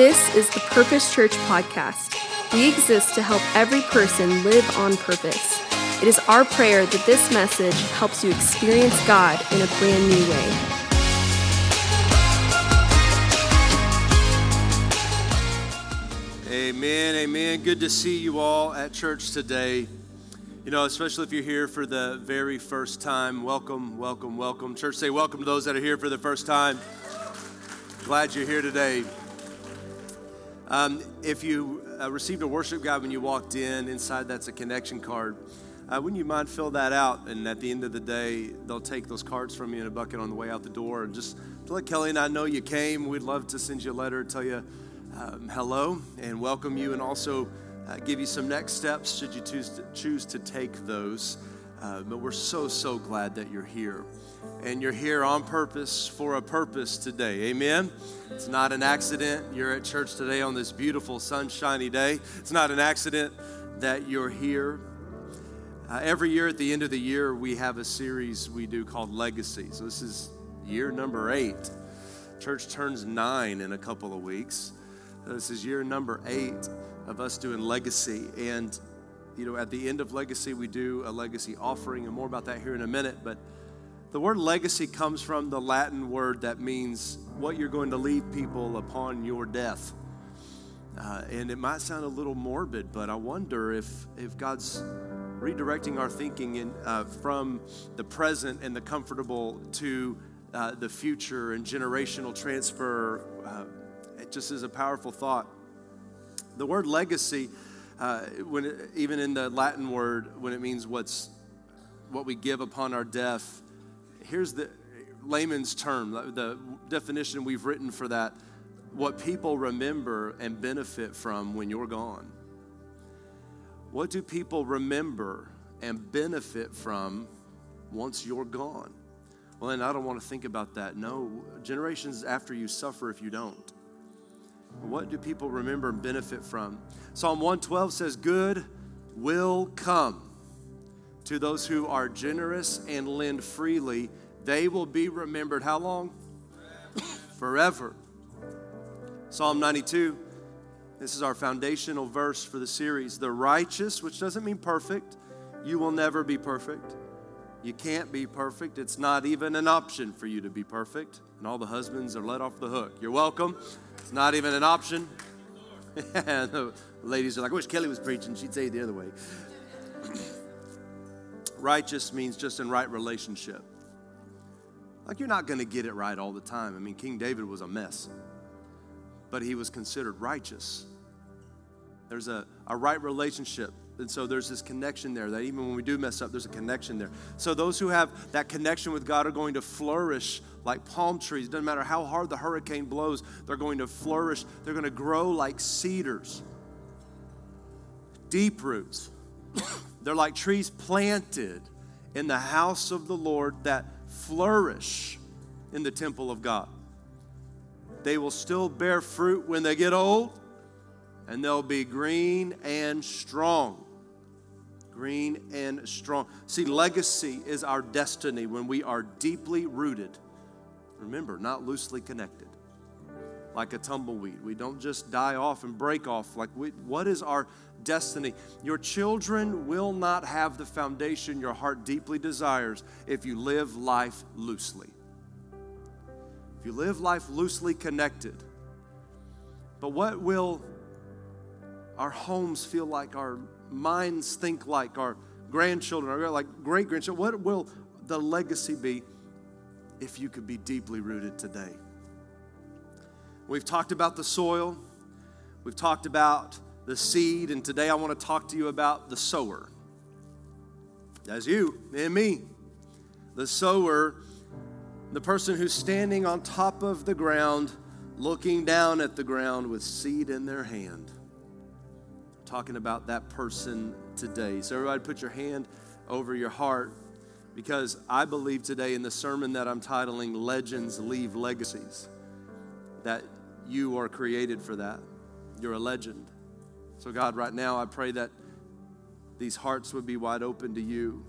This is the Purpose Church podcast. We exist to help every person live on purpose. It is our prayer that this message helps you experience God in a brand new way. Amen, amen. Good to see you all at church today. You know, especially if you're here for the very first time, welcome, welcome, welcome. Church, say welcome to those that are here for the first time. Glad you're here today. Um, if you uh, received a worship guide when you walked in, inside that's a connection card. Uh, wouldn't you mind fill that out? And at the end of the day, they'll take those cards from you in a bucket on the way out the door. And just to let Kelly and I know you came, we'd love to send you a letter, tell you um, hello, and welcome you, and also uh, give you some next steps should you choose to, choose to take those. Uh, but we're so, so glad that you're here. And you're here on purpose for a purpose today. Amen. It's not an accident. You're at church today on this beautiful, sunshiny day. It's not an accident that you're here. Uh, every year at the end of the year, we have a series we do called Legacy. So this is year number eight. Church turns nine in a couple of weeks. This is year number eight of us doing Legacy. And you know, at the end of legacy, we do a legacy offering, and more about that here in a minute. But the word legacy comes from the Latin word that means what you're going to leave people upon your death. Uh, and it might sound a little morbid, but I wonder if, if God's redirecting our thinking in, uh, from the present and the comfortable to uh, the future and generational transfer. Uh, it just is a powerful thought. The word legacy uh, when it, even in the Latin word, when it means what's what we give upon our death, here's the layman's term, the definition we've written for that: what people remember and benefit from when you're gone. What do people remember and benefit from once you're gone? Well, then I don't want to think about that. No, generations after you suffer if you don't. What do people remember and benefit from? Psalm 112 says, Good will come to those who are generous and lend freely. They will be remembered. How long? Forever. Psalm 92. This is our foundational verse for the series. The righteous, which doesn't mean perfect, you will never be perfect. You can't be perfect. It's not even an option for you to be perfect. And all the husbands are let off the hook. You're welcome. It's not even an option. the ladies are like, I wish Kelly was preaching. She'd say it the other way. Righteous means just in right relationship. Like you're not going to get it right all the time. I mean, King David was a mess, but he was considered righteous. There's a, a right relationship and so there's this connection there that even when we do mess up, there's a connection there. So those who have that connection with God are going to flourish like palm trees. Doesn't matter how hard the hurricane blows, they're going to flourish. They're going to grow like cedars, deep roots. they're like trees planted in the house of the Lord that flourish in the temple of God. They will still bear fruit when they get old, and they'll be green and strong green and strong. See, legacy is our destiny when we are deeply rooted. Remember, not loosely connected, like a tumbleweed. We don't just die off and break off. Like, we, what is our destiny? Your children will not have the foundation your heart deeply desires if you live life loosely. If you live life loosely connected. But what will our homes feel like our minds think like, our grandchildren, our like great grandchildren? What will the legacy be if you could be deeply rooted today? We've talked about the soil, we've talked about the seed, and today I want to talk to you about the sower. That's you and me. The sower, the person who's standing on top of the ground, looking down at the ground with seed in their hand talking about that person today. So, everybody, put your hand over your heart because I believe today in the sermon that I'm titling Legends Leave Legacies that you are created for that. You're a legend. So, God, right now, I pray that these hearts would be wide open to you.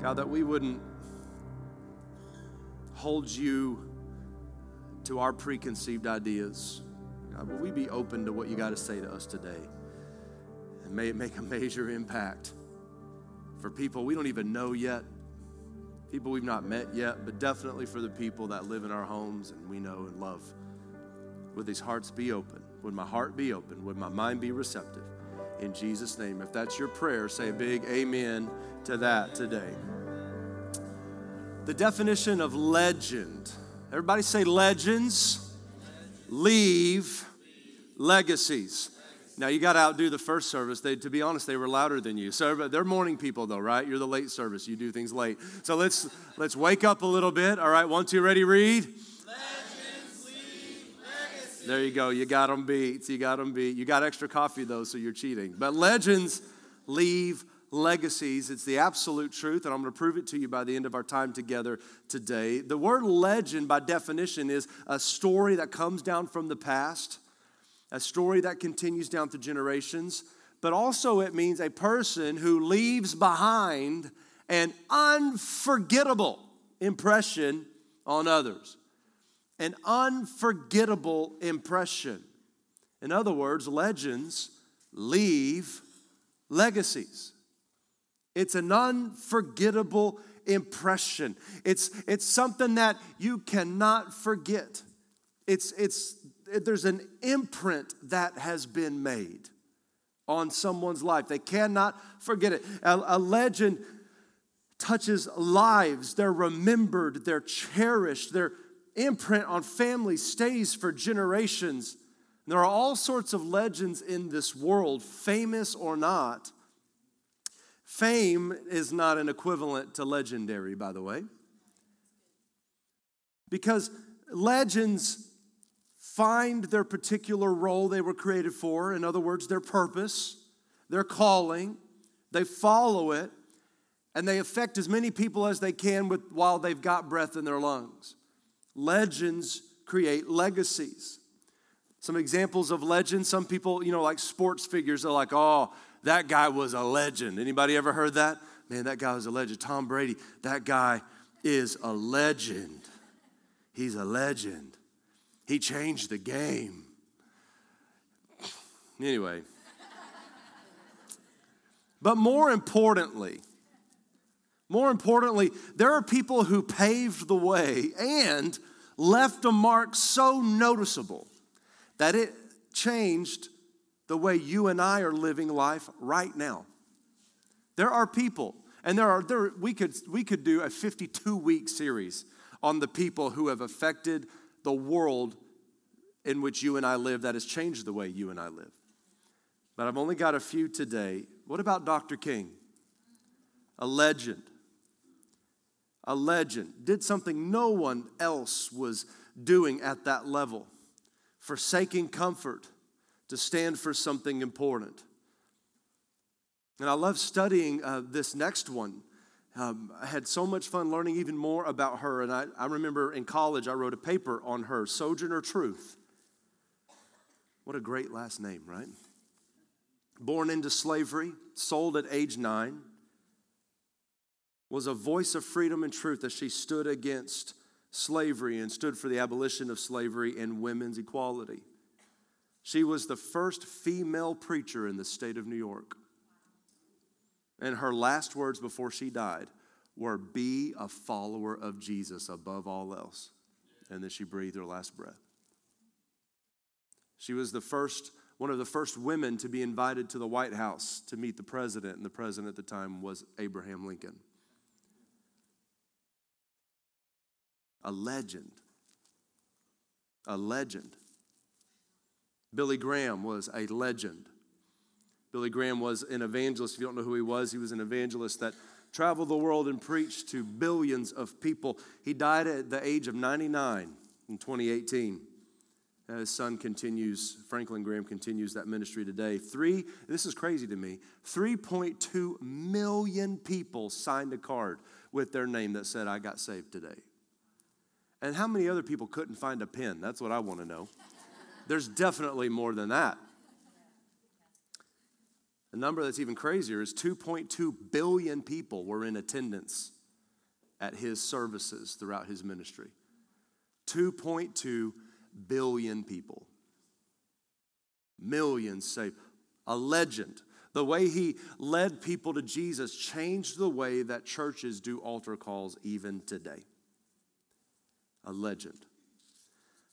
God, that we wouldn't hold you to our preconceived ideas. God, will we be open to what you got to say to us today? And may it make a major impact for people we don't even know yet, people we've not met yet, but definitely for the people that live in our homes and we know and love. Would these hearts be open? Would my heart be open? Would my mind be receptive? In Jesus' name. If that's your prayer, say a big amen to that today. The definition of legend. Everybody say legends leave legacies. Now you got to outdo the first service. They, to be honest, they were louder than you. So they're morning people, though, right? You're the late service. You do things late. So let's let's wake up a little bit. All right, one, two, ready, read. There you go. You got them beat. You got them beat. You got extra coffee though, so you're cheating. But legends leave legacies. It's the absolute truth, and I'm going to prove it to you by the end of our time together today. The word legend, by definition, is a story that comes down from the past a story that continues down through generations, but also it means a person who leaves behind an unforgettable impression on others. An unforgettable impression. In other words, legends leave legacies. It's an unforgettable impression. It's, it's something that you cannot forget. It's, it's there's an imprint that has been made on someone's life. They cannot forget it. A, a legend touches lives, they're remembered, they're cherished, their imprint on families stays for generations. There are all sorts of legends in this world, famous or not. Fame is not an equivalent to legendary, by the way. Because legends find their particular role they were created for, in other words, their purpose, their calling, they follow it, and they affect as many people as they can with, while they've got breath in their lungs. Legends create legacies. Some examples of legends, some people, you know, like sports figures are like, oh, that guy was a legend. Anybody ever heard that? Man, that guy was a legend. Tom Brady, that guy is a legend. He's a legend. He changed the game. Anyway. But more importantly, more importantly, there are people who paved the way and left a mark so noticeable that it changed the way you and I are living life right now. There are people, and there are there we could we could do a 52 week series on the people who have affected the world in which you and I live that has changed the way you and I live. But I've only got a few today. What about Dr. King? A legend. A legend. Did something no one else was doing at that level, forsaking comfort to stand for something important. And I love studying uh, this next one um, I had so much fun learning even more about her. And I, I remember in college, I wrote a paper on her, Sojourner Truth. What a great last name, right? Born into slavery, sold at age nine, was a voice of freedom and truth as she stood against slavery and stood for the abolition of slavery and women's equality. She was the first female preacher in the state of New York. And her last words before she died were, Be a follower of Jesus above all else. And then she breathed her last breath. She was the first, one of the first women to be invited to the White House to meet the president, and the president at the time was Abraham Lincoln. A legend. A legend. Billy Graham was a legend. Billy Graham was an evangelist. If you don't know who he was, he was an evangelist that traveled the world and preached to billions of people. He died at the age of 99 in 2018. Uh, his son continues, Franklin Graham continues that ministry today. Three, this is crazy to me, 3.2 million people signed a card with their name that said, I got saved today. And how many other people couldn't find a pen? That's what I want to know. There's definitely more than that. A number that's even crazier is 2.2 billion people were in attendance at his services throughout his ministry. 2.2 billion people. millions saved. A legend. The way he led people to Jesus changed the way that churches do altar calls even today. A legend.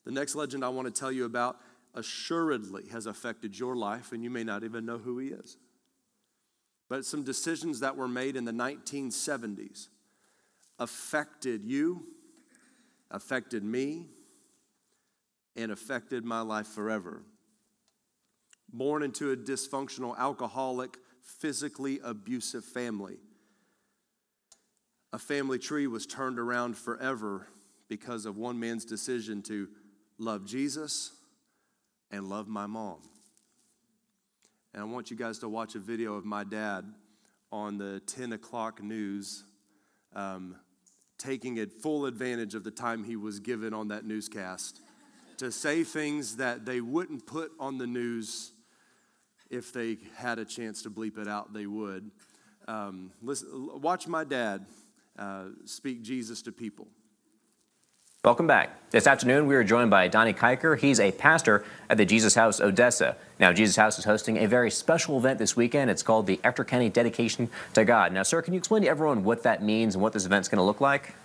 The next legend I want to tell you about assuredly has affected your life, and you may not even know who he is. But some decisions that were made in the 1970s affected you, affected me, and affected my life forever. Born into a dysfunctional, alcoholic, physically abusive family, a family tree was turned around forever because of one man's decision to love Jesus and love my mom. And I want you guys to watch a video of my dad on the 10 o'clock news, um, taking a full advantage of the time he was given on that newscast to say things that they wouldn't put on the news if they had a chance to bleep it out, they would. Um, listen, watch my dad uh, speak Jesus to people. Welcome back. This afternoon, we are joined by Donnie Kiker. He's a pastor at the Jesus House Odessa. Now, Jesus House is hosting a very special event this weekend. It's called the Ector County Dedication to God. Now, sir, can you explain to everyone what that means and what this event's going to look like?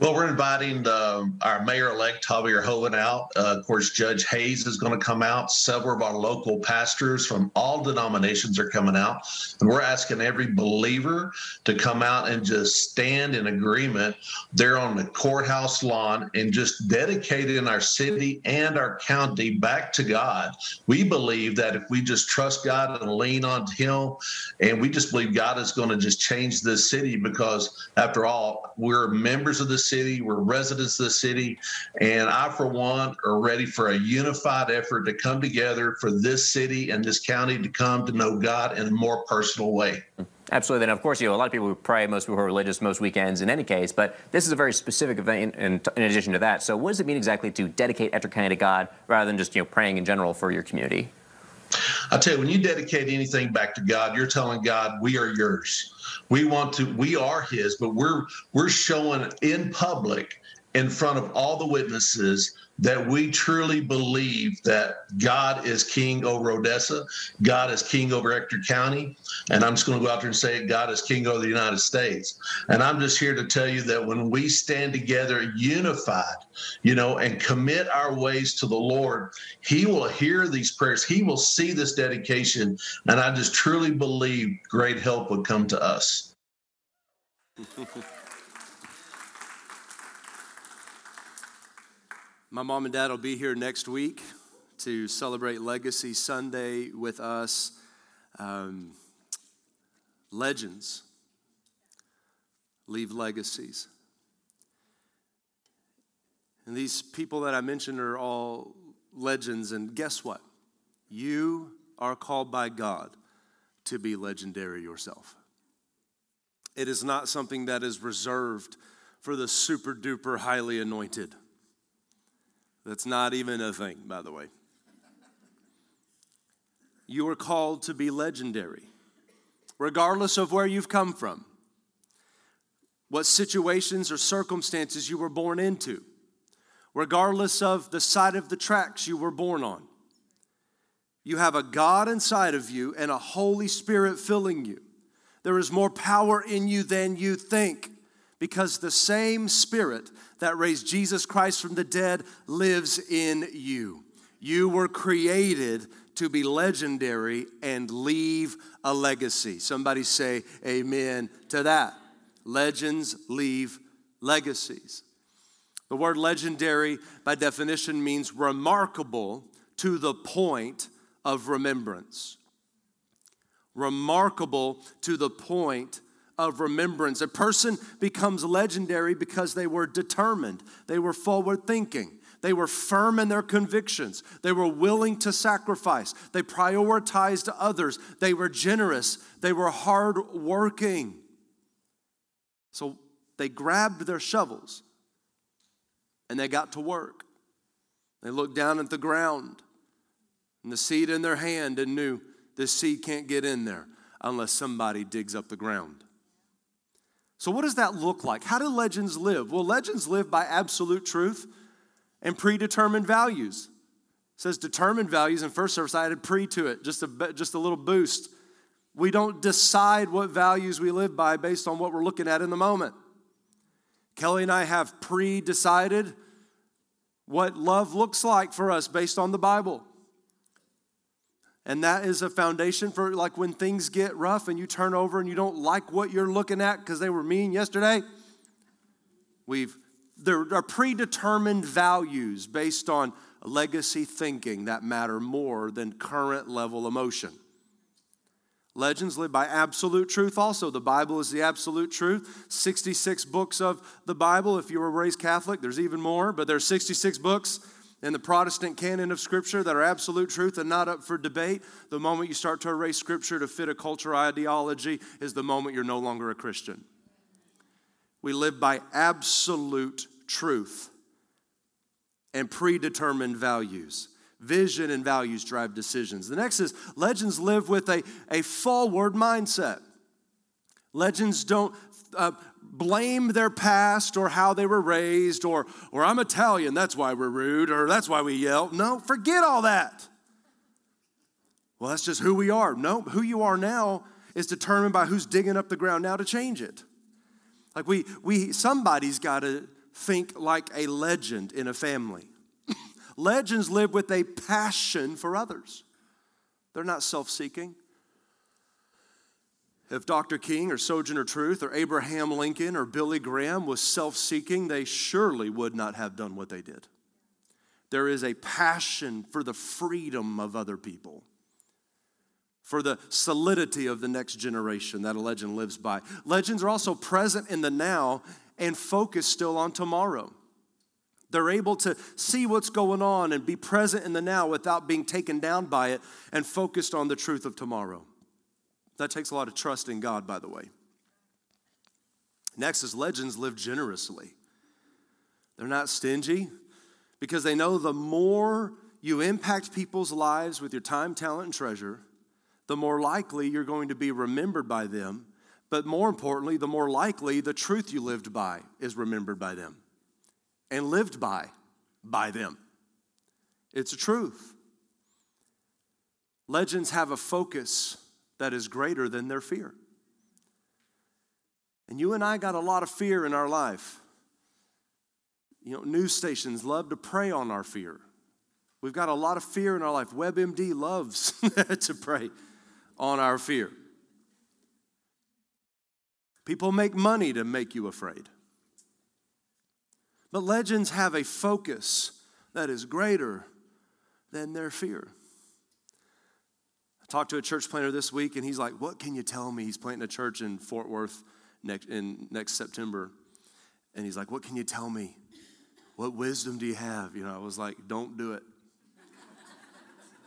Well, we're inviting uh, our mayor-elect Javier Joven out. Uh, of course, Judge Hays is going to come out. Several of our local pastors from all denominations are coming out, and we're asking every believer to come out and just stand in agreement there on the courthouse lawn and just dedicating our city and our county back to God. We believe that if we just trust God and lean on Him, and we just believe God is going to just change this city because, after all, we're members of the city. We're residents of the city. And I, for one, are ready for a unified effort to come together for this city and this county to come to know God in a more personal way. Absolutely. And of course, you know, a lot of people pray, most people who are religious most weekends in any case, but this is a very specific event in, in, addition to that. So what does it mean exactly to dedicate Ector County to God rather than just, you know, praying in general for your community? I tell you, when you dedicate anything back to God, you're telling God, we are yours. We want to, we are his, but we're we're showing in public in front of all the witnesses that we truly believe that God is king over Odessa, God is king over Ector County, and I'm just going to go out there and say it, God is king over the United States. And I'm just here to tell you that when we stand together unified, you know, and commit our ways to the Lord, He will hear these prayers. He will see this dedication, and I just truly believe great help would come to us. My mom and dad will be here next week to celebrate Legacy Sunday with us. Um, legends leave legacies. And these people that I mentioned are all legends. And guess what? You are called by God to be legendary yourself. It is not something that is reserved for the super duper highly anointed. That's not even a thing, by the way. You are called to be legendary, regardless of where you've come from, what situations or circumstances you were born into, regardless of the side of the tracks you were born on. You have a God inside of you and a Holy Spirit filling you. There is more power in you than you think because the same Spirit that raised Jesus Christ from the dead lives in you. You were created to be legendary and leave a legacy. Somebody say amen to that. Legends leave legacies. The word legendary, by definition, means remarkable to the point of remembrance. Remarkable to the point of remembrance. A person becomes legendary because they were determined, they were forward thinking. They were firm in their convictions. They were willing to sacrifice. They prioritized others. They were generous. They were hardworking. So they grabbed their shovels and they got to work. They looked down at the ground and the seed in their hand and knew this seed can't get in there unless somebody digs up the ground. So, what does that look like? How do legends live? Well, legends live by absolute truth and predetermined values. says determined values in first service. I added pre to it, just a, just a little boost. We don't decide what values we live by based on what we're looking at in the moment. Kelly and I have pre decided what love looks like for us based on the Bible. And that is a foundation for like when things get rough and you turn over and you don't like what you're looking at because they were mean yesterday. We've there are predetermined values based on legacy thinking that matter more than current level emotion. Legends live by absolute truth also. The Bible is the absolute truth. 66 books of the Bible. If you were raised Catholic, there's even more, but there's 66 books in the Protestant canon of Scripture that are absolute truth and not up for debate. The moment you start to erase Scripture to fit a culture ideology is the moment you're no longer a Christian. We live by absolute truth and predetermined values. Vision and values drive decisions. The next is legends live with a, a forward mindset. Legends don't uh, blame their past or how they were raised or, or I'm Italian, that's why we're rude or that's why we yell. No, forget all that. Well, that's just who we are. No, who you are now is determined by who's digging up the ground now to change it. Like we, we somebody's got to think like a legend in a family. Legends live with a passion for others. They're not self-seeking. If Dr. King or Sojourner Truth or Abraham Lincoln or Billy Graham was self seeking, they surely would not have done what they did. There is a passion for the freedom of other people, for the solidity of the next generation that a legend lives by. Legends are also present in the now and focused still on tomorrow. They're able to see what's going on and be present in the now without being taken down by it and focused on the truth of tomorrow. That takes a lot of trust in God, by the way. Next is legends live generously. They're not stingy because they know the more you impact people's lives with your time, talent, and treasure, the more likely you're going to be remembered by them. But more importantly, the more likely the truth you lived by is remembered by them and lived by by them. It's a truth. Legends have a focus that is greater than their fear. And you and I got a lot of fear in our life. You know, news stations love to prey on our fear. We've got a lot of fear in our life. WebMD loves to prey on our fear. People make money to make you afraid. But legends have a focus that is greater than their fear talked to a church planter this week, and he's like, What can you tell me? He's planting a church in Fort Worth next, in, next September. And he's like, What can you tell me? What wisdom do you have? You know, I was like, Don't do it.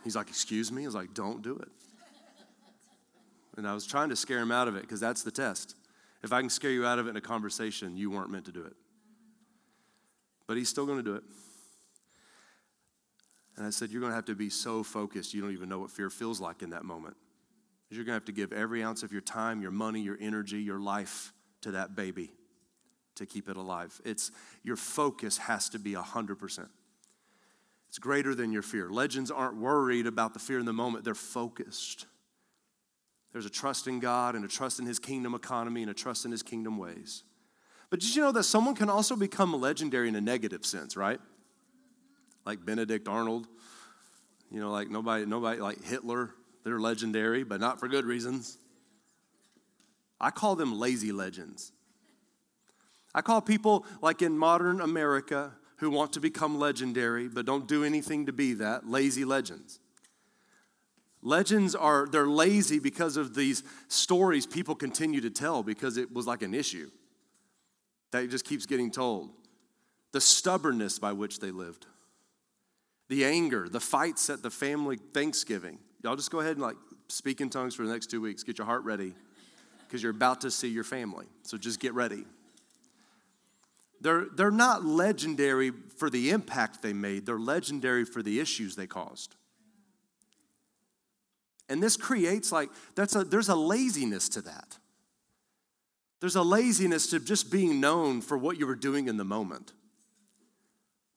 He's like, Excuse me? I was like, Don't do it. And I was trying to scare him out of it because that's the test. If I can scare you out of it in a conversation, you weren't meant to do it. But he's still going to do it. And I said, You're going to have to be so focused, you don't even know what fear feels like in that moment. You're going to have to give every ounce of your time, your money, your energy, your life to that baby to keep it alive. It's your focus has to be 100%. It's greater than your fear. Legends aren't worried about the fear in the moment, they're focused. There's a trust in God and a trust in his kingdom economy and a trust in his kingdom ways. But did you know that someone can also become legendary in a negative sense, right? Like Benedict Arnold. You know, like nobody, nobody like Hitler. They're legendary, but not for good reasons. I call them lazy legends. I call people like in modern America who want to become legendary but don't do anything to be that lazy legends. Legends are they're lazy because of these stories people continue to tell because it was like an issue that just keeps getting told. The stubbornness by which they lived the anger, the fights at the family Thanksgiving. Y'all just go ahead and like speak in tongues for the next two weeks. Get your heart ready because you're about to see your family. So just get ready. They're, they're not legendary for the impact they made, they're legendary for the issues they caused. And this creates like, that's a, there's a laziness to that. There's a laziness to just being known for what you were doing in the moment.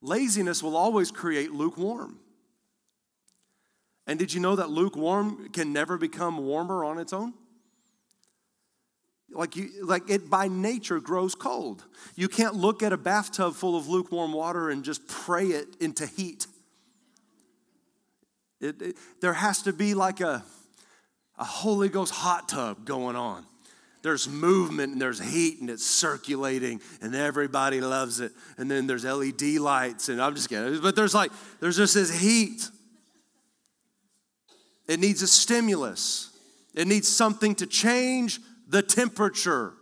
Laziness will always create lukewarm. And did you know that lukewarm can never become warmer on its own? Like you like it by nature grows cold. You can't look at a bathtub full of lukewarm water and just pray it into heat. It, it, there has to be like a, a Holy Ghost hot tub going on. There's movement and there's heat and it's circulating and everybody loves it. And then there's LED lights and I'm just kidding. But there's like, there's just this heat. It needs a stimulus, it needs something to change the temperature.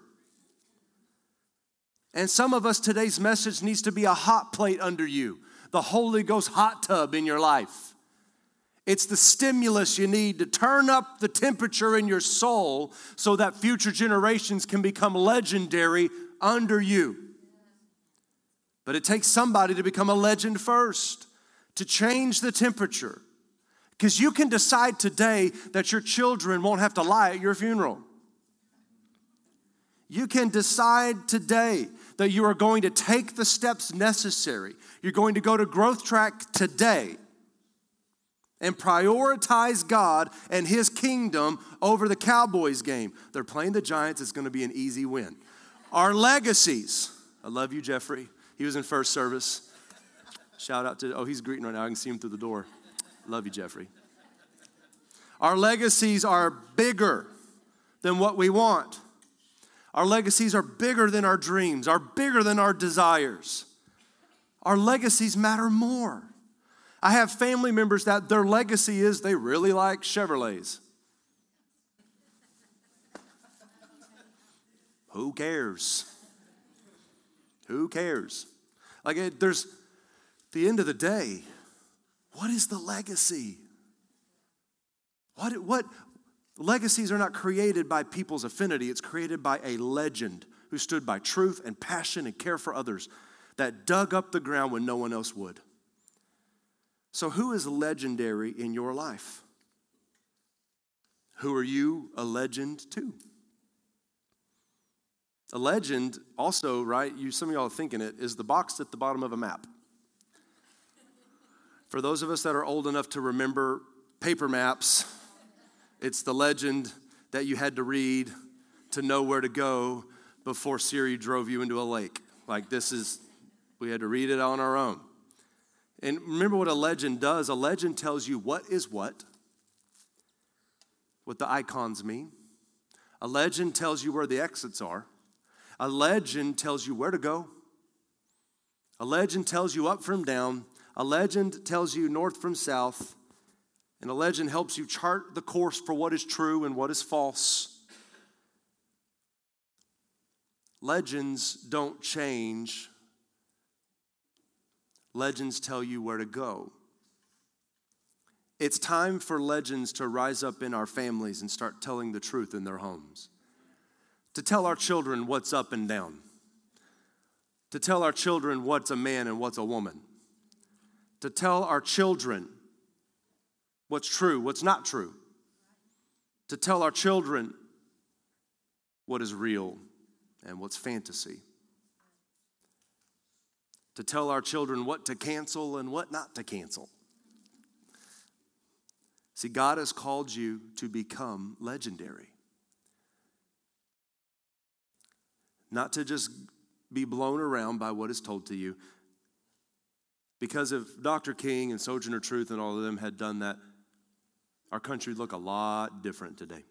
And some of us, today's message needs to be a hot plate under you, the Holy Ghost hot tub in your life. It's the stimulus you need to turn up the temperature in your soul so that future generations can become legendary under you. But it takes somebody to become a legend first, to change the temperature. Because you can decide today that your children won't have to lie at your funeral. You can decide today that you are going to take the steps necessary. You're going to go to growth track today and prioritize God and His kingdom over the Cowboys game. They're playing the Giants, it's going to be an easy win. Our legacies. I love you, Jeffrey. He was in first service. Shout out to, oh, he's greeting right now. I can see him through the door. Love you, Jeffrey. Our legacies are bigger than what we want. Our legacies are bigger than our dreams, are bigger than our desires. Our legacies matter more. I have family members that their legacy is they really like Chevrolets. Who cares? Who cares? Like, it, there's the end of the day, what is the legacy? What, what legacies are not created by people's affinity, it's created by a legend who stood by truth and passion and care for others that dug up the ground when no one else would. So, who is legendary in your life? Who are you a legend to? A legend, also, right? You, some of y'all are thinking it, is the box at the bottom of a map. For those of us that are old enough to remember paper maps, it's the legend that you had to read to know where to go before Siri drove you into a lake. Like, this is, we had to read it on our own. And remember what a legend does a legend tells you what is what, what the icons mean. A legend tells you where the exits are. A legend tells you where to go. A legend tells you up from down. A legend tells you north from south. And a legend helps you chart the course for what is true and what is false. Legends don't change legends tell you where to go. It's time for legends to rise up in our families and start telling the truth in their homes. To tell our children what's up and down. To tell our children what's a man and what's a woman. To tell our children what's true, what's not true. To tell our children what is real and what's fantasy to tell our children what to cancel and what not to cancel. See, God has called you to become legendary. Not to just be blown around by what is told to you. Because if Dr. King and Sojourner Truth and all of them had done that, our country would look a lot different today.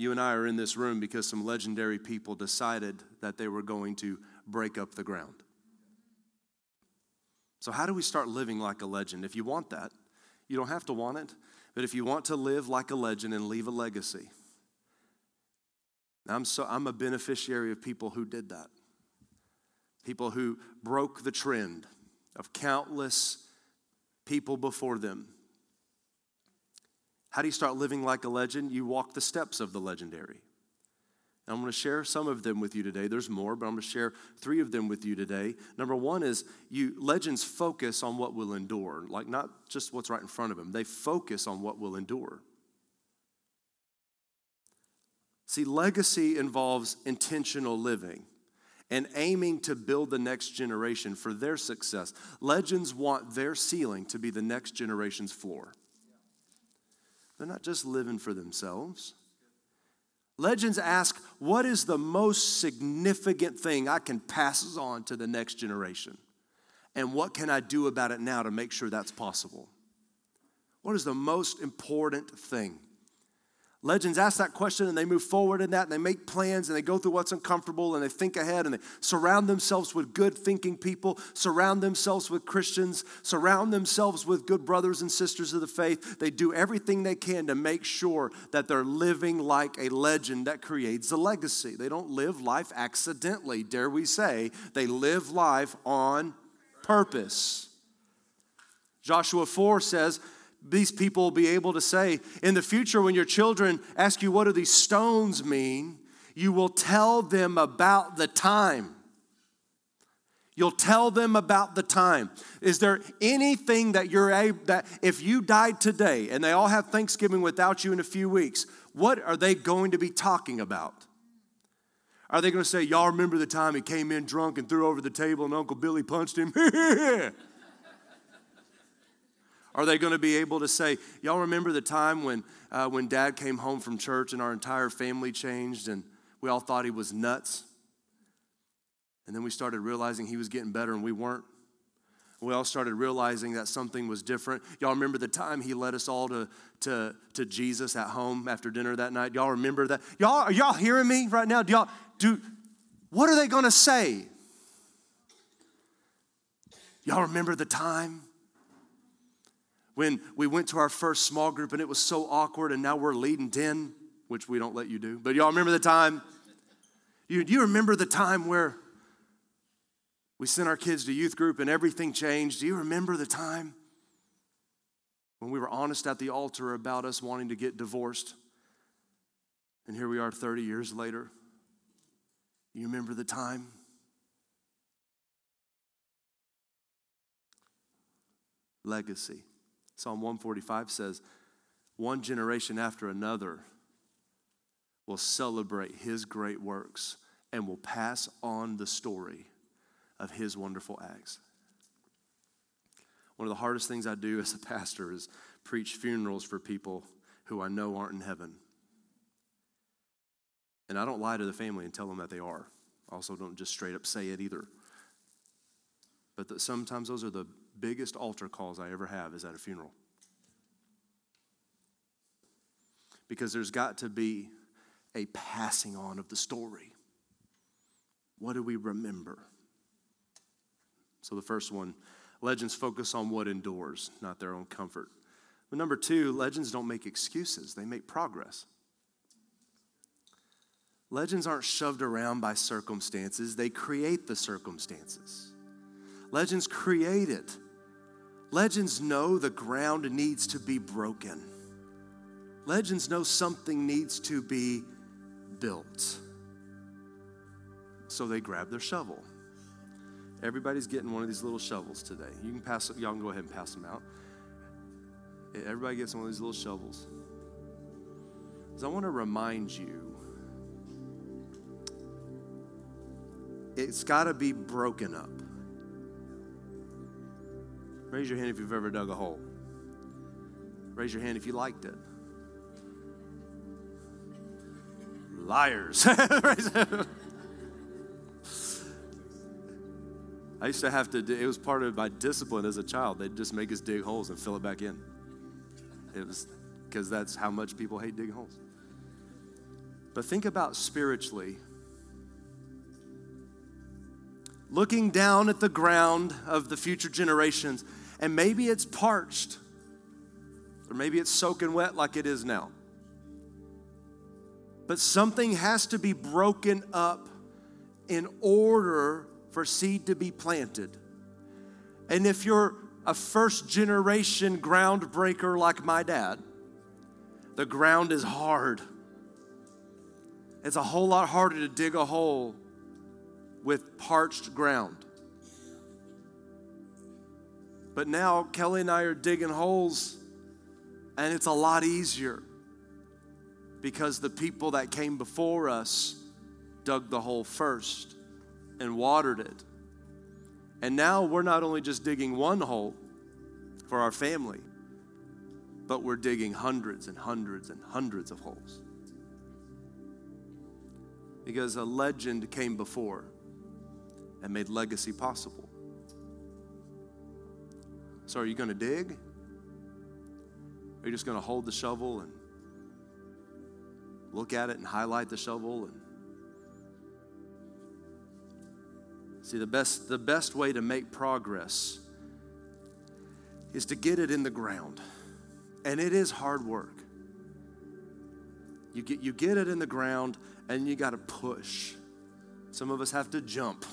You and I are in this room because some legendary people decided that they were going to break up the ground. So, how do we start living like a legend? If you want that, you don't have to want it, but if you want to live like a legend and leave a legacy, I'm, so, I'm a beneficiary of people who did that. People who broke the trend of countless people before them how do you start living like a legend? You walk the steps of the legendary. And I'm going to share some of them with you today. There's more, but I'm going to share three of them with you today. Number one is you legends focus on what will endure, like not just what's right in front of them. They focus on what will endure. See, legacy involves intentional living. and aiming to build the next generation for their success. Legends want their ceiling to be the next generation's floor. They're not just living for themselves. Legends ask, what is the most significant thing I can pass on to the next generation? And what can I do about it now to make sure that's possible? What is the most important thing? Legends ask that question and they move forward in that and they make plans and they go through what's uncomfortable and they think ahead and they surround themselves with good thinking people, surround themselves with Christians, surround themselves with good brothers and sisters of the faith. They do everything they can to make sure that they're living like a legend that creates a legacy. They don't live life accidentally, dare we say. They live life on purpose. Joshua 4 says, these people will be able to say in the future when your children ask you what do these stones mean? You will tell them about the time. You'll tell them about the time. Is there anything that you're able that if you died today and they all have thanksgiving without you in a few weeks what are they going to be talking about? Are they going to say y'all remember the time he came in drunk and threw over the table and uncle billy punched him Are they going to be able to say, Y'all remember the time when, uh, when dad came home from church and our entire family changed and we all thought he was nuts? And then we started realizing he was getting better and we weren't. We all started realizing that something was different. Y'all remember the time he led us all to, to, to Jesus at home after dinner that night? Y'all remember that? Y'all, are y'all hearing me right now? Do y'all, do, what are they going to say? Y'all remember the time when we went to our first small group and it was so awkward and now we're leading 10, which we don't let you do. But y'all remember the time? You, do you remember the time where we sent our kids to youth group and everything changed? Do you remember the time when we were honest at the altar about us wanting to get divorced? And here we are 30 years later. You remember the time? Legacy. Psalm 145 says, One generation after another will celebrate his great works and will pass on the story of his wonderful acts. One of the hardest things I do as a pastor is preach funerals for people who I know aren't in heaven. And I don't lie to the family and tell them that they are. Also don't just straight up say it either. But that sometimes those are the biggest altar calls I ever have is at a funeral. Because there's got to be a passing on of the story. What do we remember? So the first one, legends focus on what endures, not their own comfort. But number two, legends don't make excuses, they make progress. Legends aren't shoved around by circumstances, they create the circumstances. Legends create it. Legends know the ground needs to be broken. Legends know something needs to be built. So they grab their shovel. Everybody's getting one of these little shovels today. You can pass, y'all can go ahead and pass them out. Everybody gets one of these little shovels. Because I want to remind you, it's got to be broken up. Raise your hand if you've ever dug a hole. Raise your hand if you liked it. Liars. I used to have to, it was part of my discipline as a child. They'd just make us dig holes and fill it back in. It was because that's how much people hate digging holes. But think about spiritually looking down at the ground of the future generations and maybe it's parched, or maybe it's soaking wet like it is now. But something has to be broken up in order for seed to be planted. And if you're a first generation groundbreaker like my dad, the ground is hard. It's a whole lot harder to dig a hole with parched ground. But now Kelly and I are digging holes, and it's a lot easier because the people that came before us dug the hole first. and watered it. And now we're not only just digging one hole for our family, but we're digging hundreds and hundreds and hundreds of holes. Because a legend came before and made legacy possible. So, are you going to dig? Are you just going to hold the shovel and look at it and highlight the shovel and see the best the best way to make progress is to get it in the ground. And it is hard work. You get you get it in the ground and you got to push. Some of us have to jump.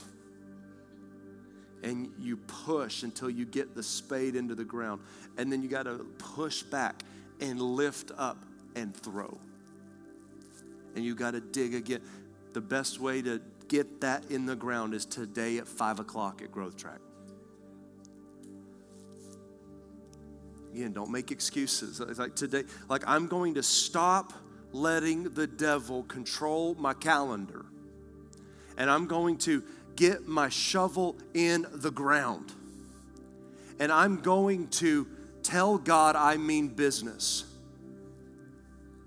And you push until you get the spade into the ground. And then you got to push back and lift up and throw. And you got to dig again. The best way to get that in the ground is today at five o'clock at Growth Track. Again, don't make excuses. It's like today, like I'm going to stop letting the devil control my calendar. And I'm going to get my shovel in the ground. And I'm going to tell God I mean business.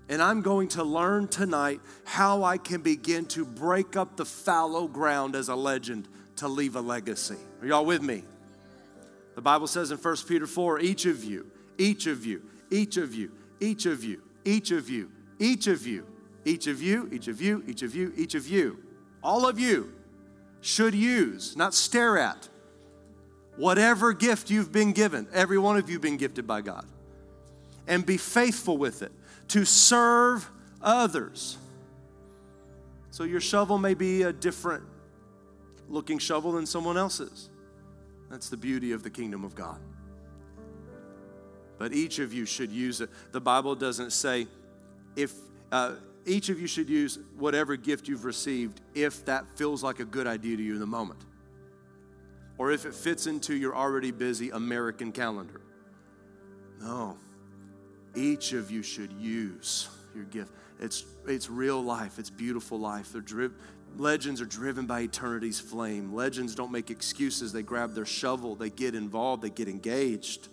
And I'm going to learn tonight how I can begin to break up the fallow ground as a legend to leave a legacy. Are y'all with me? The Bible says in 1 Peter 4 each of you, each of you, each of you, each of you, each of you, each of you, each of you, each of you, each of you, each of you, all of you should use, not stare at, whatever gift you've been given. Every one of you been gifted by God. And be faithful with it to serve others. So your shovel may be a different looking shovel than someone else's. That's the beauty of the kingdom of God. But each of you should use it. The Bible doesn't say if uh, each of you should use whatever gift you've received if that feels like a good idea to you in the moment, or if it fits into your already busy American calendar. No, each of you should use your gift. It's, it's real life, it's beautiful life. They're driven, legends are driven by eternity's flame. Legends don't make excuses, they grab their shovel, they get involved, they get engaged.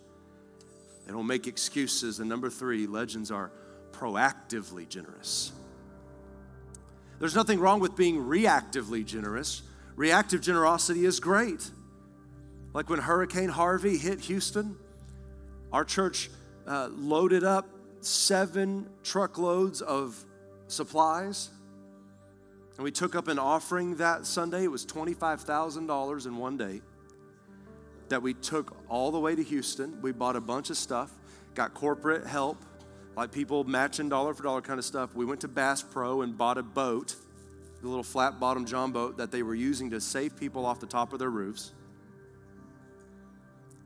They don't make excuses. And number three, legends are proactively generous. There's nothing wrong with being reactively generous. Reactive generosity is great. Like when Hurricane Harvey hit Houston, our church uh, loaded up seven truckloads of supplies. And we took up an offering that Sunday. It was $25,000 in one day that we took all the way to Houston. We bought a bunch of stuff, got corporate help, like people matching dollar for dollar kind of stuff. We went to Bass Pro and bought a boat, the little flat bottom John boat that they were using to save people off the top of their roofs.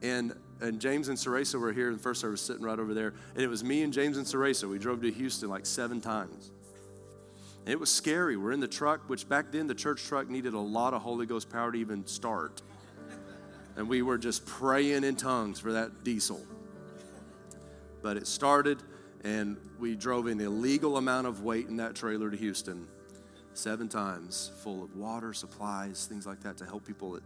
And and James and Ceresa were here in the first service, sitting right over there. And it was me and James and Ceresa. We drove to Houston like seven times. And it was scary. We're in the truck, which back then the church truck needed a lot of Holy Ghost power to even start. And we were just praying in tongues for that diesel. But it started, and we drove an illegal amount of weight in that trailer to Houston seven times, full of water, supplies, things like that to help people.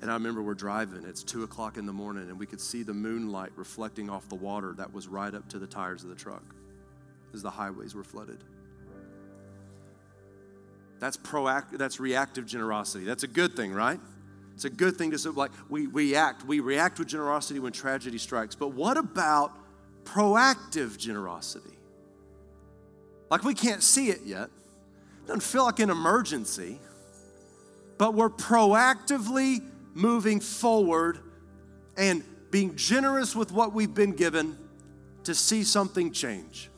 And I remember we're driving, it's two o'clock in the morning, and we could see the moonlight reflecting off the water that was right up to the tires of the truck as the highways were flooded. That's proactive, that's reactive generosity. That's a good thing, right? It's a good thing to like, we react. We react with generosity when tragedy strikes. But what about proactive generosity? Like, we can't see it yet. Doesn't feel like an emergency, but we're proactively moving forward and being generous with what we've been given to see something change.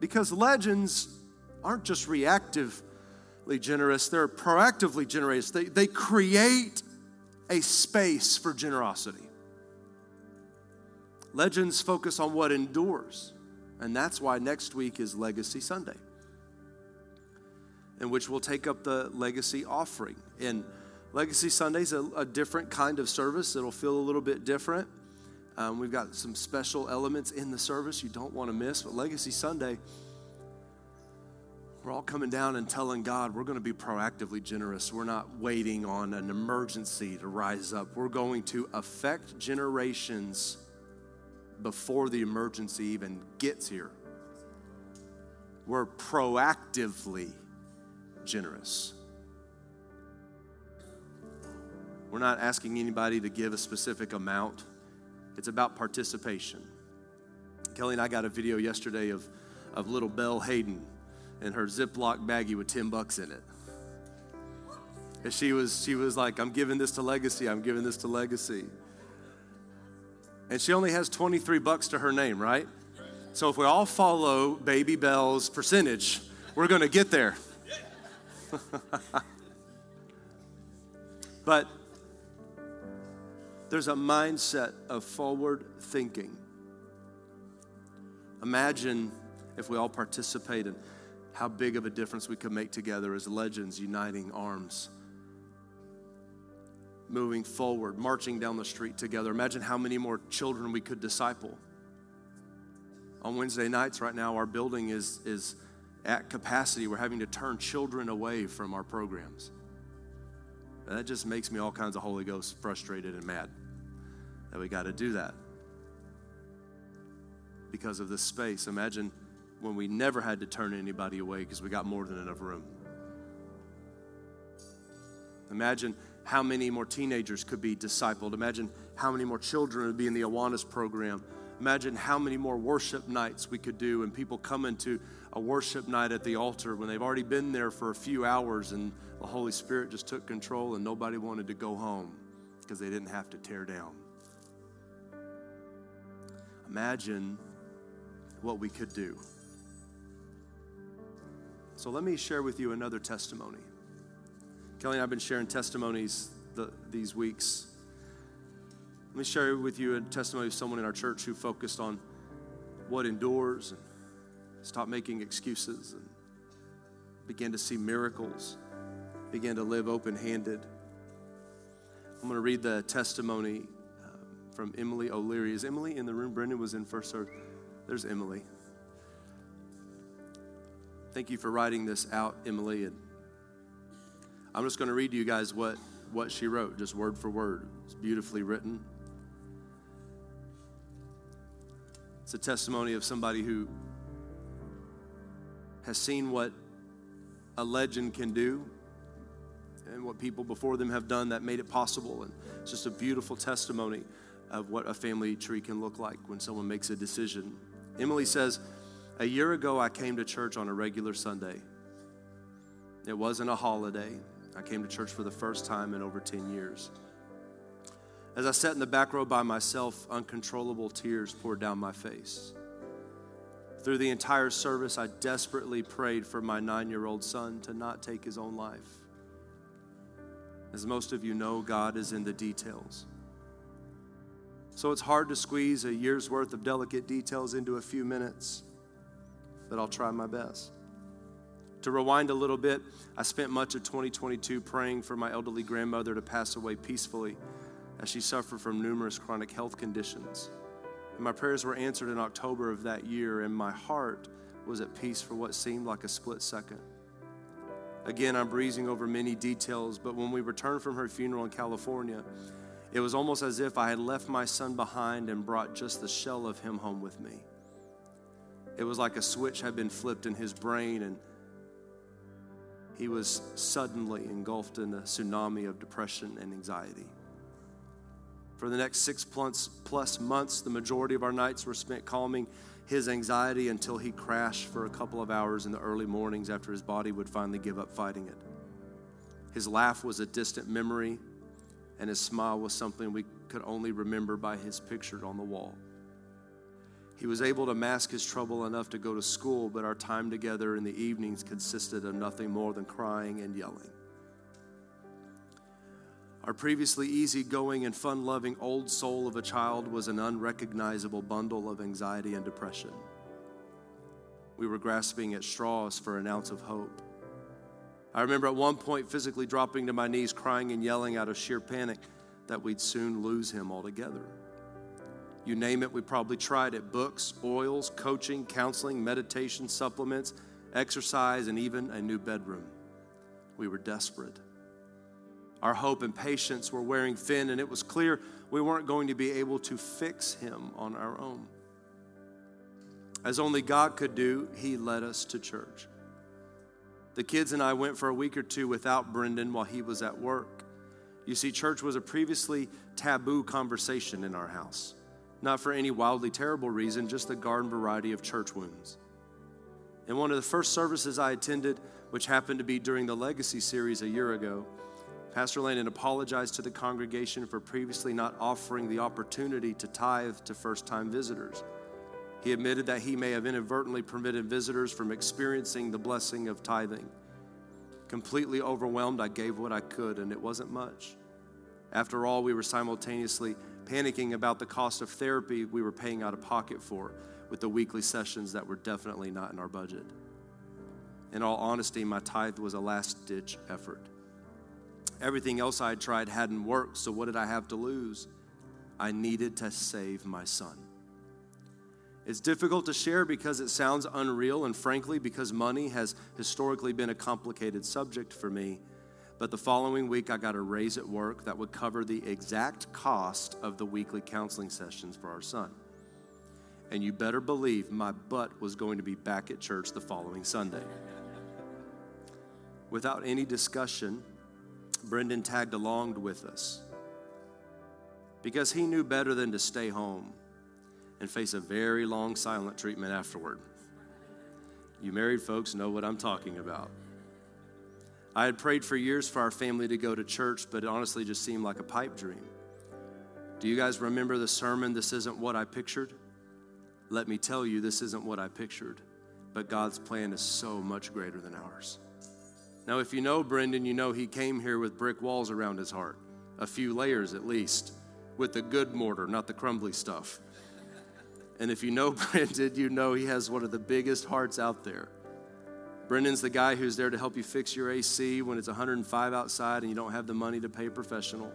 Because legends aren't just reactively generous, they're proactively generous. They, they create a space for generosity. Legends focus on what endures, and that's why next week is Legacy Sunday, in which we'll take up the legacy offering. And Legacy Sunday is a, a different kind of service. It'll feel a little bit different. Um, we've got some special elements in the service you don't want to miss. But Legacy Sunday, we're all coming down and telling God we're going to be proactively generous. We're not waiting on an emergency to rise up. We're going to affect generations before the emergency even gets here. We're proactively generous. We're not asking anybody to give a specific amount, it's about participation. Kelly and I got a video yesterday of, of little Belle Hayden and her Ziploc baggie with 10 bucks in it. And she was, she was like, I'm giving this to Legacy, I'm giving this to Legacy. And she only has 23 bucks to her name, right? So if we all follow Baby Belle's percentage, we're gonna get there. but there's a mindset of forward thinking. Imagine if we all participated, in how big of a difference we could make together as legends uniting arms, moving forward, marching down the street together. Imagine how many more children we could disciple. On Wednesday nights, right now, our building is, is at capacity. We're having to turn children away from our programs. And that just makes me all kinds of Holy Ghost frustrated and mad that we got to do that because of this space. Imagine when we never had to turn anybody away because we got more than enough room. Imagine how many more teenagers could be discipled. Imagine how many more children would be in the Awanas program. Imagine how many more worship nights we could do and people come into a worship night at the altar when they've already been there for a few hours and the Holy Spirit just took control and nobody wanted to go home because they didn't have to tear down. Imagine what we could do. So let me share with you another testimony. Kelly and I have been sharing testimonies the, these weeks. Let me share with you a testimony of someone in our church who focused on what endures and stopped making excuses and began to see miracles, began to live open handed. I'm going to read the testimony um, from Emily O'Leary. Is Emily in the room? Brendan was in first service. There's Emily. Thank you for writing this out, Emily. And I'm just going to read to you guys what, what she wrote, just word for word. It's beautifully written. It's a testimony of somebody who has seen what a legend can do and what people before them have done that made it possible. And it's just a beautiful testimony of what a family tree can look like when someone makes a decision. Emily says, A year ago, I came to church on a regular Sunday. It wasn't a holiday. I came to church for the first time in over 10 years. As I sat in the back row by myself, uncontrollable tears poured down my face. Through the entire service, I desperately prayed for my nine year old son to not take his own life. As most of you know, God is in the details. So it's hard to squeeze a year's worth of delicate details into a few minutes, but I'll try my best. To rewind a little bit, I spent much of 2022 praying for my elderly grandmother to pass away peacefully as she suffered from numerous chronic health conditions. And my prayers were answered in October of that year, and my heart was at peace for what seemed like a split second. Again, I'm breezing over many details, but when we returned from her funeral in California, it was almost as if I had left my son behind and brought just the shell of him home with me. It was like a switch had been flipped in his brain, and he was suddenly engulfed in a tsunami of depression and anxiety. For the next six plus, plus months, the majority of our nights were spent calming his anxiety until he crashed for a couple of hours in the early mornings after his body would finally give up fighting it. His laugh was a distant memory, and his smile was something we could only remember by his picture on the wall. He was able to mask his trouble enough to go to school, but our time together in the evenings consisted of nothing more than crying and yelling. Our previously easygoing and fun loving old soul of a child was an unrecognizable bundle of anxiety and depression. We were grasping at straws for an ounce of hope. I remember at one point physically dropping to my knees, crying and yelling out of sheer panic that we'd soon lose him altogether. You name it, we probably tried it books, oils, coaching, counseling, meditation, supplements, exercise, and even a new bedroom. We were desperate. Our hope and patience were wearing thin, and it was clear we weren't going to be able to fix him on our own. As only God could do, he led us to church. The kids and I went for a week or two without Brendan while he was at work. You see, church was a previously taboo conversation in our house, not for any wildly terrible reason, just the garden variety of church wounds. In one of the first services I attended, which happened to be during the Legacy series a year ago, Pastor Landon apologized to the congregation for previously not offering the opportunity to tithe to first time visitors. He admitted that he may have inadvertently prevented visitors from experiencing the blessing of tithing. Completely overwhelmed, I gave what I could, and it wasn't much. After all, we were simultaneously panicking about the cost of therapy we were paying out of pocket for with the weekly sessions that were definitely not in our budget. In all honesty, my tithe was a last ditch effort. Everything else I had tried hadn't worked, so what did I have to lose? I needed to save my son. It's difficult to share because it sounds unreal, and frankly, because money has historically been a complicated subject for me. But the following week, I got a raise at work that would cover the exact cost of the weekly counseling sessions for our son. And you better believe my butt was going to be back at church the following Sunday. Without any discussion, Brendan tagged along with us because he knew better than to stay home and face a very long silent treatment afterward. You married folks know what I'm talking about. I had prayed for years for our family to go to church, but it honestly just seemed like a pipe dream. Do you guys remember the sermon, This Isn't What I Pictured? Let me tell you, this isn't what I pictured, but God's plan is so much greater than ours. Now, if you know Brendan, you know he came here with brick walls around his heart, a few layers at least, with the good mortar, not the crumbly stuff. And if you know Brendan, you know he has one of the biggest hearts out there. Brendan's the guy who's there to help you fix your AC when it's 105 outside and you don't have the money to pay a professional.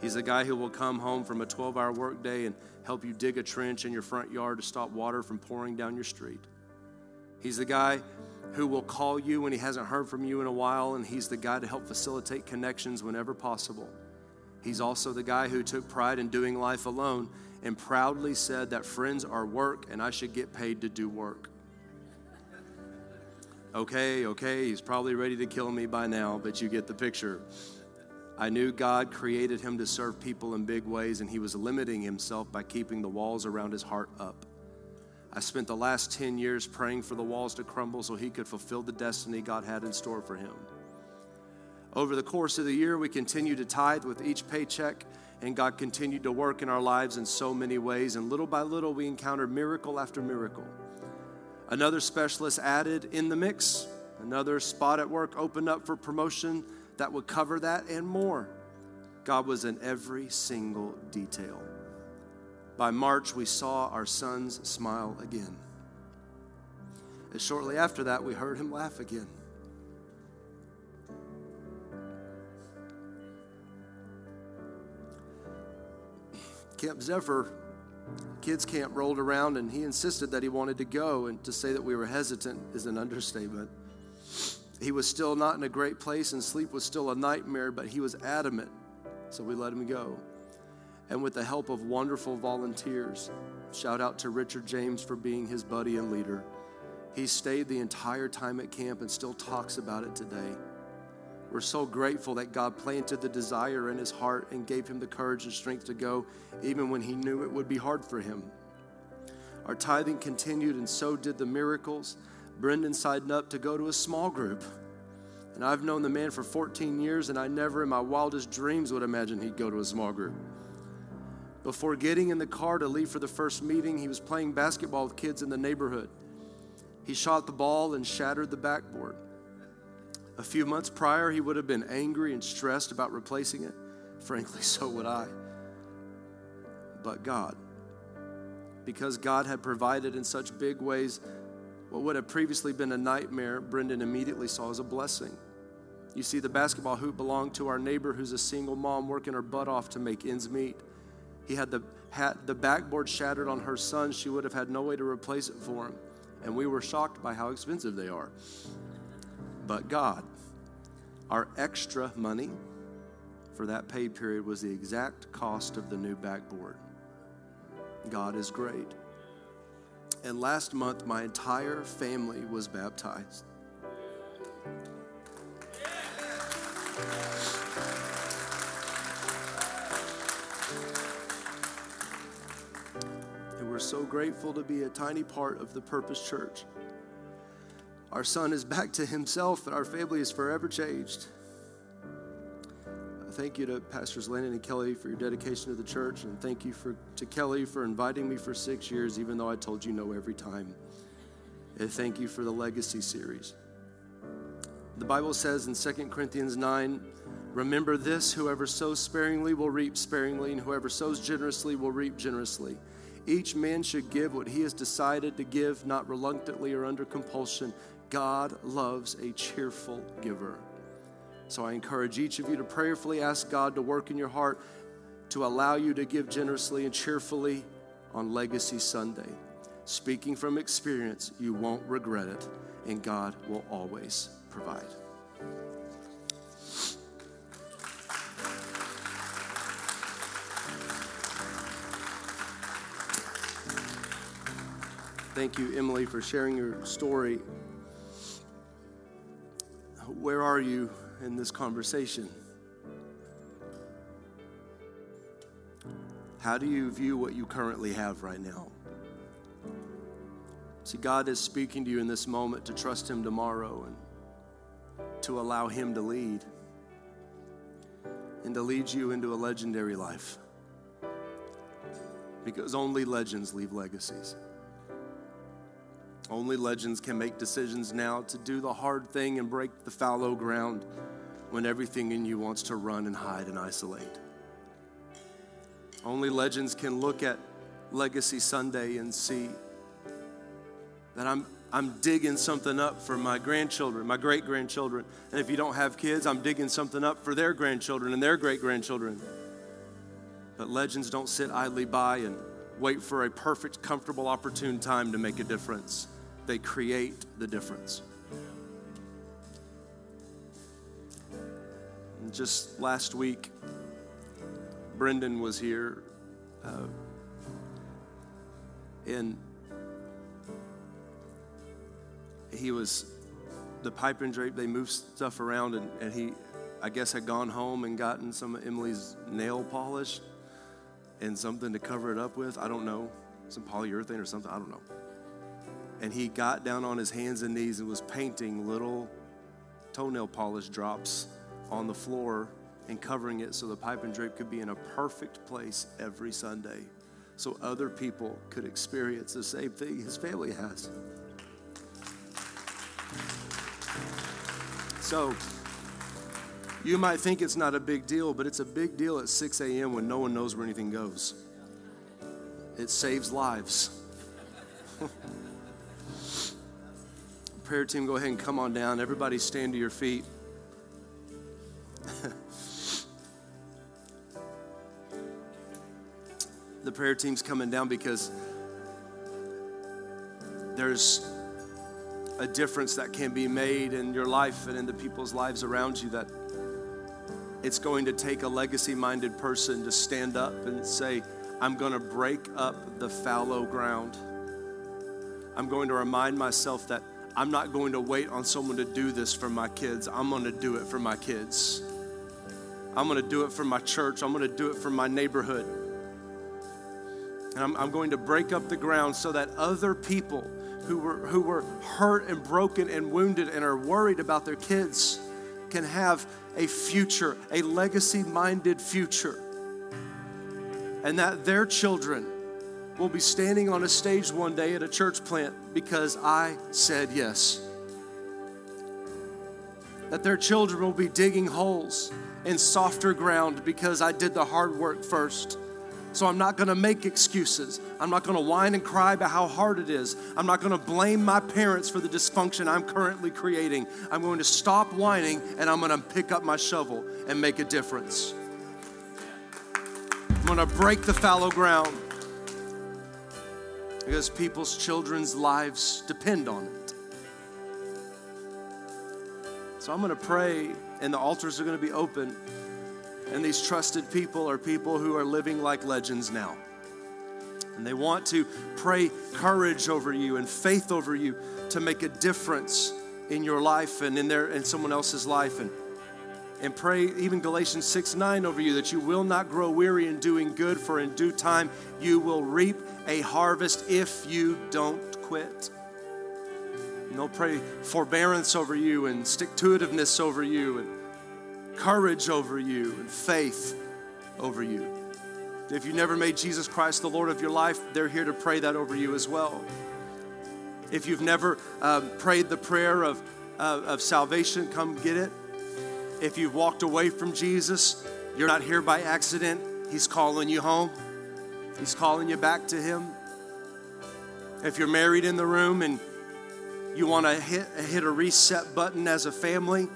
He's the guy who will come home from a 12 hour workday and help you dig a trench in your front yard to stop water from pouring down your street. He's the guy who will call you when he hasn't heard from you in a while, and he's the guy to help facilitate connections whenever possible. He's also the guy who took pride in doing life alone and proudly said that friends are work and I should get paid to do work. Okay, okay, he's probably ready to kill me by now, but you get the picture. I knew God created him to serve people in big ways, and he was limiting himself by keeping the walls around his heart up. I spent the last 10 years praying for the walls to crumble so he could fulfill the destiny God had in store for him. Over the course of the year, we continued to tithe with each paycheck, and God continued to work in our lives in so many ways. And little by little, we encountered miracle after miracle. Another specialist added in the mix, another spot at work opened up for promotion that would cover that and more. God was in every single detail. By March, we saw our son's smile again. And shortly after that, we heard him laugh again. Camp Zephyr, kids camp rolled around, and he insisted that he wanted to go. And to say that we were hesitant is an understatement. He was still not in a great place, and sleep was still a nightmare, but he was adamant. So we let him go. And with the help of wonderful volunteers, shout out to Richard James for being his buddy and leader. He stayed the entire time at camp and still talks about it today. We're so grateful that God planted the desire in his heart and gave him the courage and strength to go, even when he knew it would be hard for him. Our tithing continued, and so did the miracles. Brendan signed up to go to a small group. And I've known the man for 14 years, and I never in my wildest dreams would imagine he'd go to a small group. Before getting in the car to leave for the first meeting, he was playing basketball with kids in the neighborhood. He shot the ball and shattered the backboard. A few months prior, he would have been angry and stressed about replacing it. Frankly, so would I. But God, because God had provided in such big ways, what would have previously been a nightmare, Brendan immediately saw as a blessing. You see, the basketball hoop belonged to our neighbor who's a single mom working her butt off to make ends meet. He had the, had the backboard shattered on her son. She would have had no way to replace it for him. and we were shocked by how expensive they are. But God, our extra money for that pay period was the exact cost of the new backboard. God is great. And last month, my entire family was baptized. And we're so grateful to be a tiny part of the Purpose Church. Our son is back to himself, and our family is forever changed. Thank you to Pastors Landon and Kelly for your dedication to the church, and thank you for, to Kelly for inviting me for six years, even though I told you no every time. And thank you for the Legacy series. The Bible says in 2 Corinthians 9, Remember this whoever sows sparingly will reap sparingly, and whoever sows generously will reap generously. Each man should give what he has decided to give, not reluctantly or under compulsion. God loves a cheerful giver. So I encourage each of you to prayerfully ask God to work in your heart to allow you to give generously and cheerfully on Legacy Sunday. Speaking from experience, you won't regret it, and God will always provide. Thank you, Emily, for sharing your story. Where are you in this conversation? How do you view what you currently have right now? See, God is speaking to you in this moment to trust Him tomorrow and to allow Him to lead and to lead you into a legendary life. Because only legends leave legacies. Only legends can make decisions now to do the hard thing and break the fallow ground when everything in you wants to run and hide and isolate. Only legends can look at Legacy Sunday and see that I'm, I'm digging something up for my grandchildren, my great grandchildren. And if you don't have kids, I'm digging something up for their grandchildren and their great grandchildren. But legends don't sit idly by and wait for a perfect, comfortable, opportune time to make a difference they create the difference. And just last week, Brendan was here, uh, and he was the pipe and drape. They moved stuff around, and, and he, I guess, had gone home and gotten some of Emily's nail polish and something to cover it up with. I don't know, some polyurethane or something. I don't know and he got down on his hands and knees and was painting little toenail polish drops on the floor and covering it so the pipe and drape could be in a perfect place every Sunday so other people could experience the same thing his family has. So, you might think it's not a big deal, but it's a big deal at 6 a.m. when no one knows where anything goes. It saves lives. Prayer team, go ahead and come on down. Everybody stand to your feet. the prayer team's coming down because there's a difference that can be made in your life and in the people's lives around you that it's going to take a legacy minded person to stand up and say, I'm going to break up the fallow ground. I'm going to remind myself that I'm not going to wait on someone to do this for my kids. I'm going to do it for my kids. I'm going to do it for my church. I'm going to do it for my neighborhood. And I'm, I'm going to break up the ground so that other people who were, who were hurt and broken and wounded and are worried about their kids can have a future, a legacy minded future. And that their children will be standing on a stage one day at a church plant because I said yes. That their children will be digging holes in softer ground because I did the hard work first. So I'm not gonna make excuses. I'm not gonna whine and cry about how hard it is. I'm not gonna blame my parents for the dysfunction I'm currently creating. I'm going to stop whining and I'm gonna pick up my shovel and make a difference. I'm gonna break the fallow ground. Because people's children's lives depend on it. So I'm going to pray, and the altars are going to be open. And these trusted people are people who are living like legends now. And they want to pray courage over you and faith over you to make a difference in your life and in their in someone else's life and and pray even Galatians 6 9 over you that you will not grow weary in doing good, for in due time you will reap a harvest if you don't quit. And they'll pray forbearance over you and stick to itiveness over you and courage over you and faith over you. If you never made Jesus Christ the Lord of your life, they're here to pray that over you as well. If you've never um, prayed the prayer of, uh, of salvation, come get it. If you've walked away from Jesus, you're not here by accident. He's calling you home, He's calling you back to Him. If you're married in the room and you want to hit, hit a reset button as a family,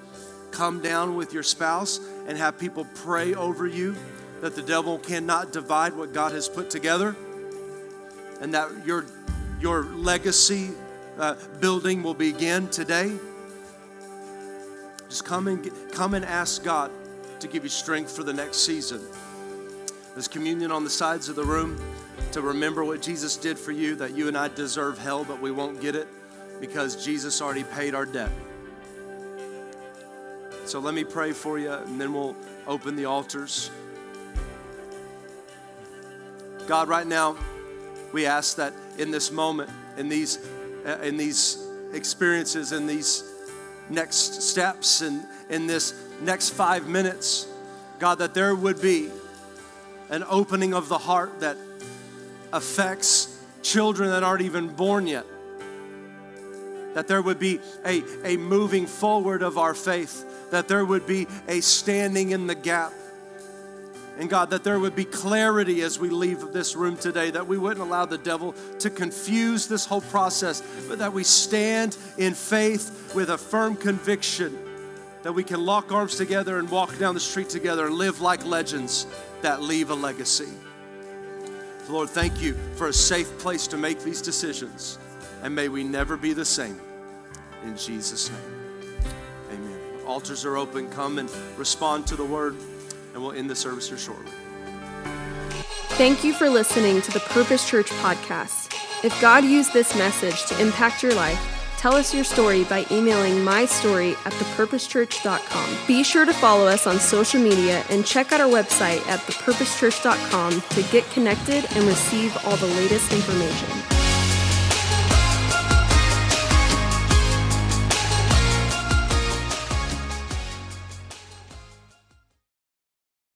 come down with your spouse and have people pray over you that the devil cannot divide what God has put together and that your, your legacy uh, building will begin today. Just come and, come and ask God to give you strength for the next season. There's communion on the sides of the room to remember what Jesus did for you, that you and I deserve hell, but we won't get it because Jesus already paid our debt. So let me pray for you, and then we'll open the altars. God, right now, we ask that in this moment, in these, uh, in these experiences, in these next steps, and in this next five minutes, God, that there would be an opening of the heart that affects children that aren't even born yet. That there would be a, a moving forward of our faith, that there would be a standing in the gap and God, that there would be clarity as we leave this room today, that we wouldn't allow the devil to confuse this whole process, but that we stand in faith with a firm conviction that we can lock arms together and walk down the street together and live like legends that leave a legacy. Lord, thank you for a safe place to make these decisions, and may we never be the same. In Jesus' name, amen. Altars are open. Come and respond to the word and we'll end the service here shortly. Thank you for listening to the Purpose Church podcast. If God used this message to impact your life, tell us your story by emailing mystory at thepurposechurch.com. Be sure to follow us on social media and check out our website at thepurposechurch.com to get connected and receive all the latest information.